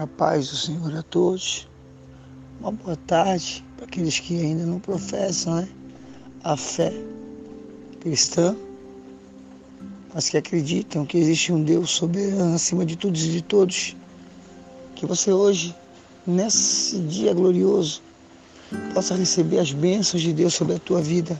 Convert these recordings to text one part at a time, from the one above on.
A paz do Senhor a todos. Uma boa tarde para aqueles que ainda não professam né? a fé cristã, mas que acreditam que existe um Deus soberano acima de todos e de todos. Que você hoje, nesse dia glorioso, possa receber as bênçãos de Deus sobre a tua vida.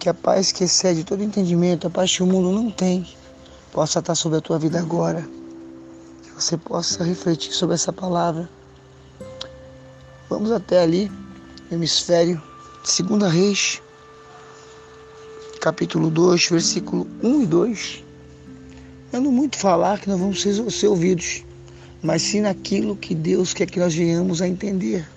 Que a paz que excede todo entendimento, a paz que o mundo não tem, possa estar sobre a tua vida agora você possa refletir sobre essa palavra. Vamos até ali, hemisfério, 2 Reis, capítulo 2, versículo 1 e 2. Eu não muito falar que nós vamos ser, ser ouvidos, mas sim naquilo que Deus quer que nós venhamos a entender.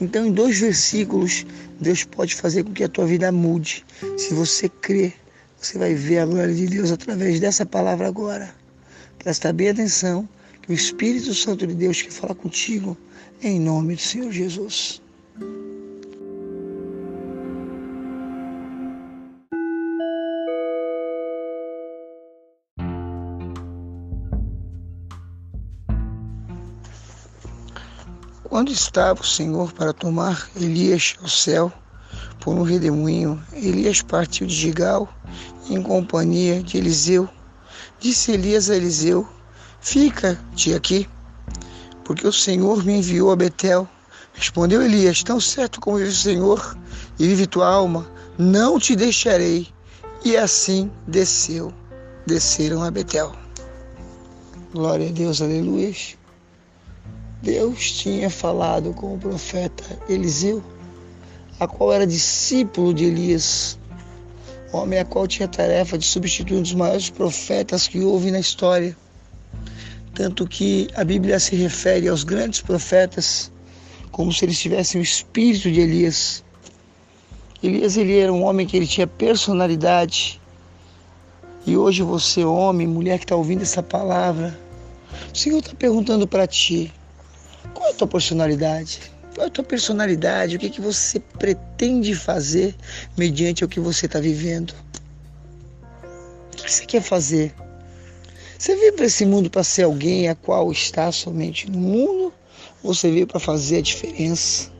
Então, em dois versículos, Deus pode fazer com que a tua vida mude. Se você crer, você vai ver a glória de Deus através dessa palavra agora. Presta bem atenção que o Espírito Santo de Deus quer falar contigo em nome do Senhor Jesus. Quando estava o Senhor para tomar Elias ao céu por um redemoinho, Elias partiu de Gigal em companhia de Eliseu Disse Elias a Eliseu: Fica-te aqui, porque o Senhor me enviou a Betel. Respondeu Elias: Tão certo como vive o Senhor e vive tua alma, não te deixarei. E assim desceu, desceram a Betel. Glória a Deus, aleluia. Deus tinha falado com o profeta Eliseu, a qual era discípulo de Elias, homem a qual tinha a tarefa de substituir um dos maiores profetas que houve na história. Tanto que a Bíblia se refere aos grandes profetas como se eles tivessem o espírito de Elias. Elias ele era um homem que ele tinha personalidade. E hoje você, homem, mulher que está ouvindo essa palavra, o Senhor está perguntando para ti, qual é a tua personalidade? Qual é a tua personalidade? O que, que você pretende fazer mediante o que você está vivendo? O que você quer fazer? Você veio para esse mundo para ser alguém a qual está somente no mundo? Ou você veio para fazer a diferença?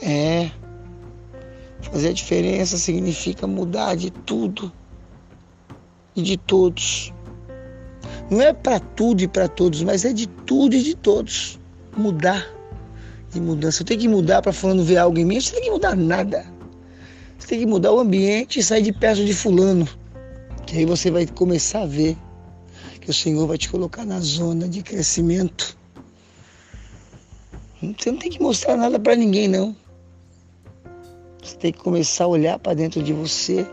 É. Fazer a diferença significa mudar de tudo e de todos. Não é para tudo e para todos, mas é de tudo e de todos. Mudar de mudança. Eu tenho que mudar para fulano ver algo em mim. Você tem que mudar nada. Você tem que mudar o ambiente e sair de perto de fulano. Que aí você vai começar a ver que o Senhor vai te colocar na zona de crescimento. Você não tem que mostrar nada para ninguém, não. Você tem que começar a olhar para dentro de você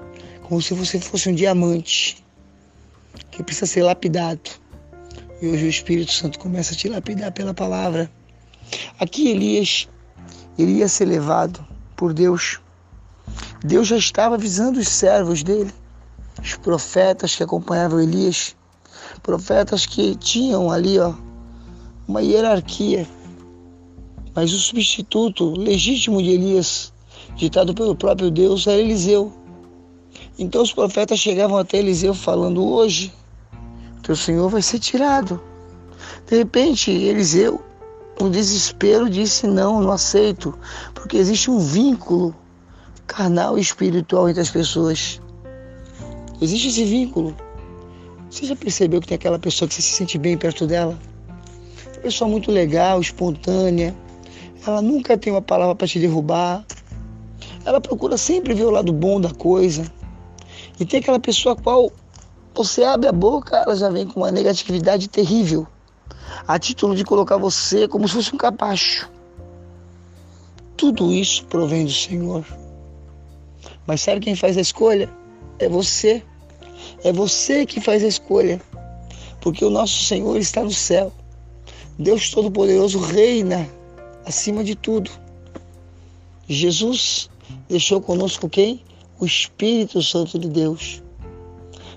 como se você fosse um diamante que precisa ser lapidado. E hoje o Espírito Santo começa a te lapidar pela palavra. Aqui Elias iria ser levado por Deus. Deus já estava avisando os servos dele, os profetas que acompanhavam Elias, profetas que tinham ali ó, uma hierarquia. Mas o substituto legítimo de Elias, ditado pelo próprio Deus, era Eliseu. Então os profetas chegavam até Eliseu falando: Hoje, teu Senhor vai ser tirado. De repente, Eliseu o desespero disse: não, não aceito, porque existe um vínculo carnal e espiritual entre as pessoas. Existe esse vínculo. Você já percebeu que tem aquela pessoa que você se sente bem perto dela? Uma pessoa muito legal, espontânea. Ela nunca tem uma palavra para te derrubar. Ela procura sempre ver o lado bom da coisa. E tem aquela pessoa qual você abre a boca, ela já vem com uma negatividade terrível a título de colocar você como se fosse um capacho. Tudo isso provém do Senhor. Mas sabe quem faz a escolha? É você. É você que faz a escolha. Porque o nosso Senhor está no céu. Deus Todo-Poderoso reina acima de tudo. Jesus deixou conosco quem? O Espírito Santo de Deus.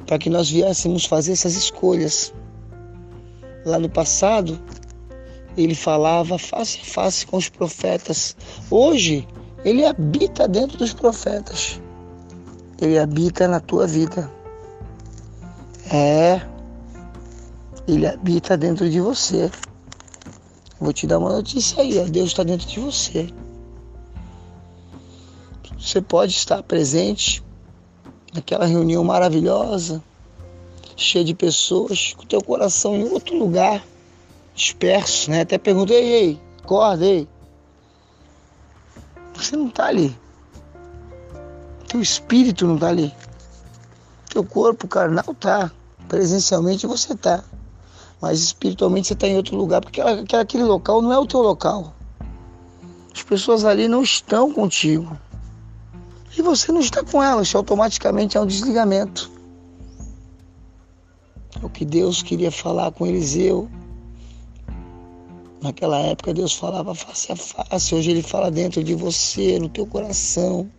Para que nós viéssemos fazer essas escolhas lá no passado, ele falava face a face com os profetas. Hoje, ele habita dentro dos profetas. Ele habita na tua vida. É. Ele habita dentro de você. Vou te dar uma notícia aí, ó. Deus está dentro de você. Você pode estar presente naquela reunião maravilhosa, cheia de pessoas, com teu coração em outro lugar, disperso, né? Até perguntei, ei, ei, acorda, ei. Você não está ali. Teu espírito não está ali. Teu corpo carnal tá. Presencialmente você tá. Mas espiritualmente você está em outro lugar, porque aquele local não é o teu local. As pessoas ali não estão contigo. E você não está com elas, automaticamente é um desligamento. É o que Deus queria falar com Eliseu. Naquela época Deus falava face a face, hoje Ele fala dentro de você, no teu coração.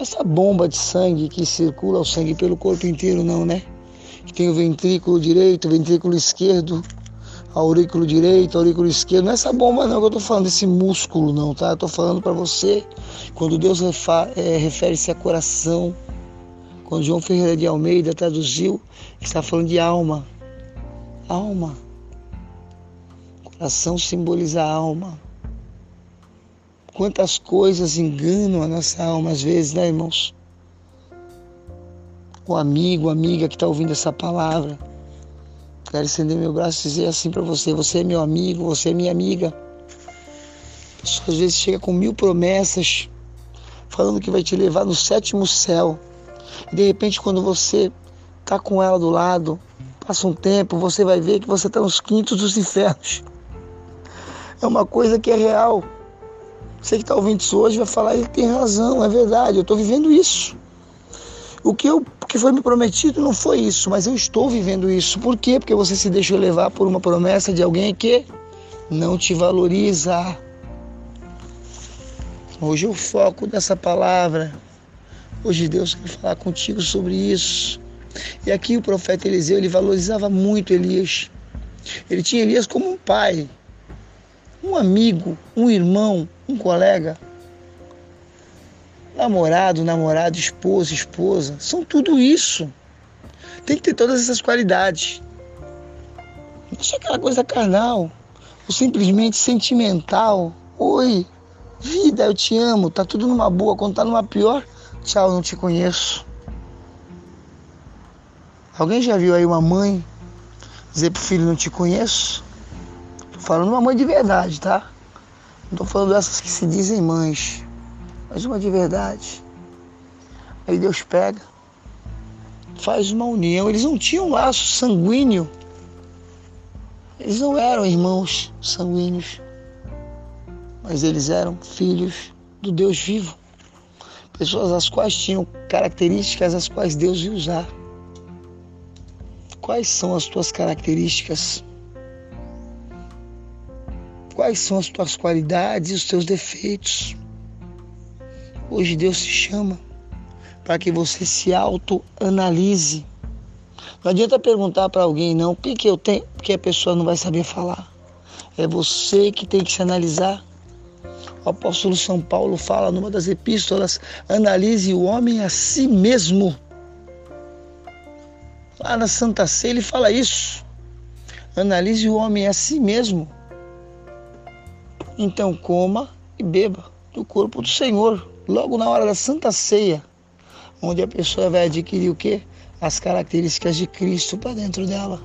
Essa bomba de sangue que circula o sangue pelo corpo inteiro, não, né? Que tem o ventrículo direito, o ventrículo esquerdo, aurículo direito, aurículo esquerdo. Não é essa bomba não que eu tô falando, desse músculo não, tá? Eu tô falando para você, quando Deus é, refere-se a coração, quando João Ferreira de Almeida traduziu, está falando de alma. Alma. Coração simboliza a alma. Quantas coisas enganam a nossa alma às vezes, né, irmãos? O amigo, amiga que está ouvindo essa palavra, quero estender meu braço e dizer assim para você: você é meu amigo, você é minha amiga. Às vezes chega com mil promessas, falando que vai te levar no sétimo céu. E de repente, quando você está com ela do lado, passa um tempo, você vai ver que você está nos quintos dos infernos. É uma coisa que é real. Você que está ouvindo isso hoje vai falar, ele tem razão, é verdade, eu estou vivendo isso. O que, eu, que foi me prometido não foi isso, mas eu estou vivendo isso. Por quê? Porque você se deixou levar por uma promessa de alguém que não te valoriza. Hoje o foco dessa palavra, hoje Deus quer falar contigo sobre isso. E aqui o profeta Eliseu, ele valorizava muito Elias. Ele tinha Elias como um pai, um amigo, um irmão, um colega, namorado, namorado, esposo, esposa, são tudo isso. Tem que ter todas essas qualidades. Não deixa aquela coisa carnal, ou simplesmente sentimental. Oi, vida, eu te amo, tá tudo numa boa, quando tá numa pior, tchau, não te conheço. Alguém já viu aí uma mãe dizer pro filho não te conheço? Tô falando uma mãe de verdade, tá? Não estou falando dessas que se dizem mães, mas uma de verdade. Aí Deus pega, faz uma união. Eles não tinham laço sanguíneo. Eles não eram irmãos sanguíneos, mas eles eram filhos do Deus vivo. Pessoas as quais tinham características as quais Deus ia usar. Quais são as tuas características? quais são as tuas qualidades e os teus defeitos. Hoje Deus te chama para que você se autoanalise. Não adianta perguntar para alguém não, o que, que eu tenho, porque a pessoa não vai saber falar. É você que tem que se analisar. O apóstolo São Paulo fala numa das epístolas: analise o homem a si mesmo. Lá na Santa Ceia ele fala isso. Analise o homem a si mesmo. Então coma e beba do corpo do Senhor, logo na hora da Santa Ceia, onde a pessoa vai adquirir o quê? As características de Cristo para dentro dela.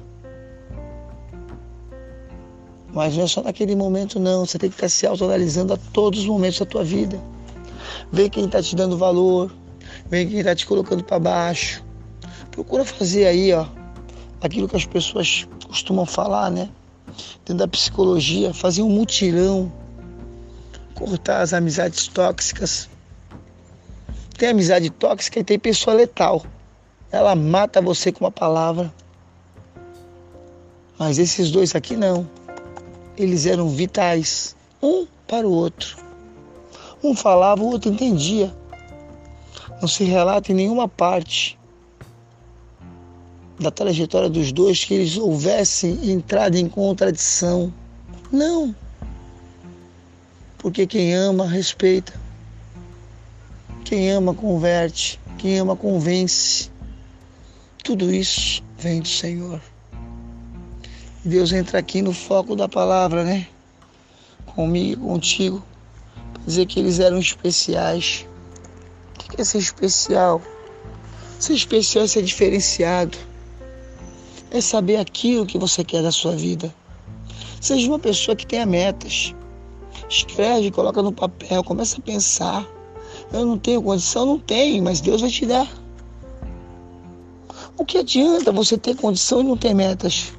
Mas não é só naquele momento não, você tem que estar se autoanalisando a todos os momentos da tua vida. Vê quem está te dando valor, vê quem está te colocando para baixo. Procura fazer aí, ó, aquilo que as pessoas costumam falar, né? Dentro da psicologia, fazer um mutirão cortar as amizades tóxicas. Tem amizade tóxica e tem pessoa letal. Ela mata você com uma palavra. Mas esses dois aqui não. Eles eram vitais, um para o outro. Um falava, o outro entendia. Não se relata em nenhuma parte da trajetória dos dois que eles houvessem entrado em contradição. Não. Porque quem ama, respeita. Quem ama, converte. Quem ama, convence. Tudo isso vem do Senhor. Deus entra aqui no foco da palavra, né? Comigo contigo. Dizer que eles eram especiais. O que é ser especial? Ser especial é ser diferenciado. É saber aquilo que você quer da sua vida. Seja uma pessoa que tenha metas. Escreve, coloca no papel, começa a pensar. Eu não tenho condição, não tenho, mas Deus vai te dar. O que adianta você ter condição e não ter metas?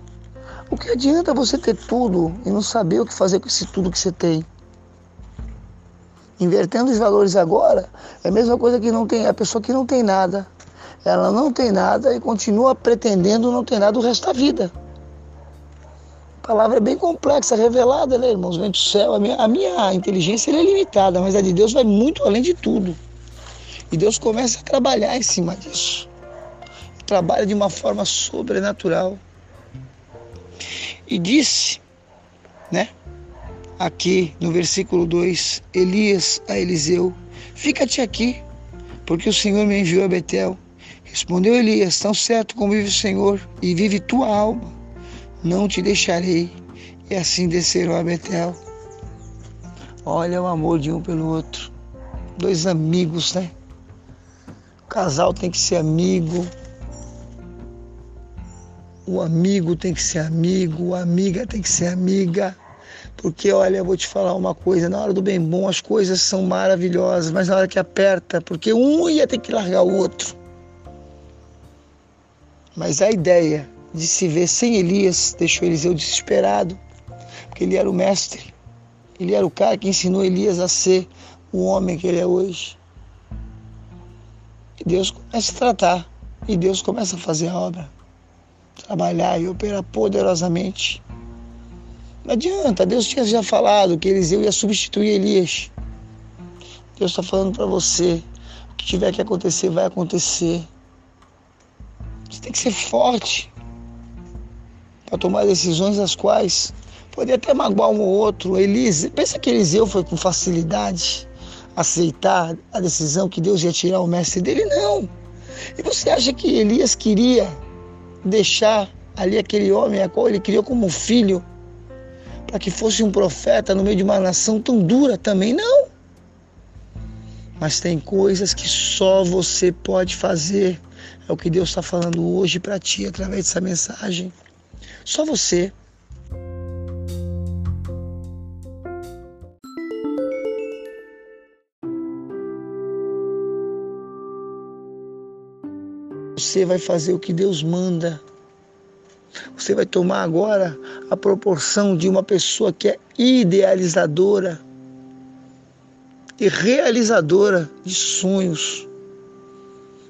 O que adianta você ter tudo e não saber o que fazer com esse tudo que você tem? Invertendo os valores agora, é a mesma coisa que não tem a pessoa que não tem nada. Ela não tem nada e continua pretendendo não ter nada o resto da vida. A palavra é bem complexa, revelada, né, irmãos? Vem do céu. A minha, a minha inteligência é limitada, mas a de Deus vai muito além de tudo. E Deus começa a trabalhar em cima disso. Trabalha de uma forma sobrenatural. E disse, né? Aqui no versículo 2, Elias a Eliseu: Fica-te aqui, porque o Senhor me enviou a Betel. Respondeu Elias: Tão certo como vive o Senhor e vive tua alma, não te deixarei. E assim desceram a Betel. Olha o amor de um pelo outro. Dois amigos, né? O casal tem que ser amigo, o amigo tem que ser amigo, a amiga tem que ser amiga. Porque, olha, eu vou te falar uma coisa: na hora do bem bom as coisas são maravilhosas, mas na hora que aperta, porque um ia ter que largar o outro. Mas a ideia de se ver sem Elias deixou Eliseu desesperado, porque ele era o mestre, ele era o cara que ensinou Elias a ser o homem que ele é hoje. E Deus começa a tratar, e Deus começa a fazer a obra trabalhar e operar poderosamente. Não adianta, Deus tinha já falado que Eliseu ia substituir Elias. Deus está falando para você: o que tiver que acontecer, vai acontecer. Você tem que ser forte para tomar decisões as quais poderia até magoar um ou outro. Elise, pensa que Eliseu foi com facilidade aceitar a decisão que Deus ia tirar o mestre dele? Não. E você acha que Elias queria deixar ali aquele homem a qual ele criou como filho, para que fosse um profeta no meio de uma nação tão dura também? Não. Mas tem coisas que só você pode fazer. É o que Deus está falando hoje para ti através dessa mensagem. Só você. Você vai fazer o que Deus manda. Você vai tomar agora a proporção de uma pessoa que é idealizadora e realizadora de sonhos.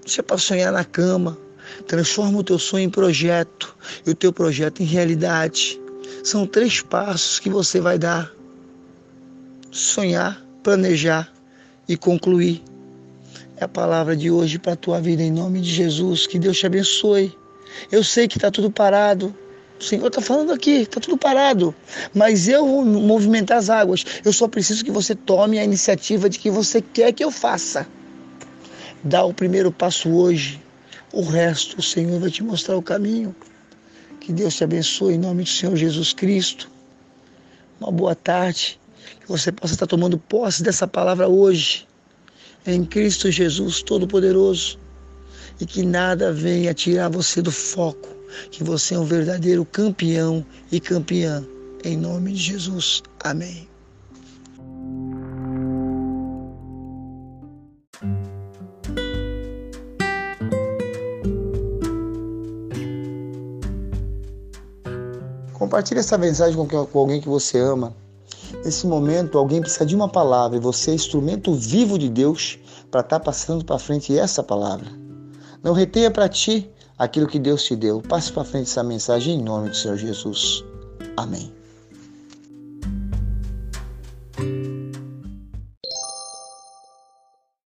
Você é para sonhar na cama. Transforma o teu sonho em projeto e o teu projeto em realidade. São três passos que você vai dar: sonhar, planejar e concluir. É a palavra de hoje para a tua vida em nome de Jesus. Que Deus te abençoe. Eu sei que está tudo parado. O Senhor está falando aqui, está tudo parado. Mas eu vou movimentar as águas. Eu só preciso que você tome a iniciativa de que você quer que eu faça. Dá o primeiro passo hoje. O resto, o Senhor vai te mostrar o caminho. Que Deus te abençoe em nome do Senhor Jesus Cristo. Uma boa tarde. Que você possa estar tomando posse dessa palavra hoje. Em Cristo Jesus Todo-Poderoso e que nada venha tirar você do foco, que você é um verdadeiro campeão e campeã. Em nome de Jesus. Amém. Compartilhe essa mensagem com alguém que você ama. Nesse momento, alguém precisa de uma palavra e você é instrumento vivo de Deus para estar tá passando para frente essa palavra. Não retenha para ti aquilo que Deus te deu. Passe para frente essa mensagem em nome do Senhor Jesus. Amém.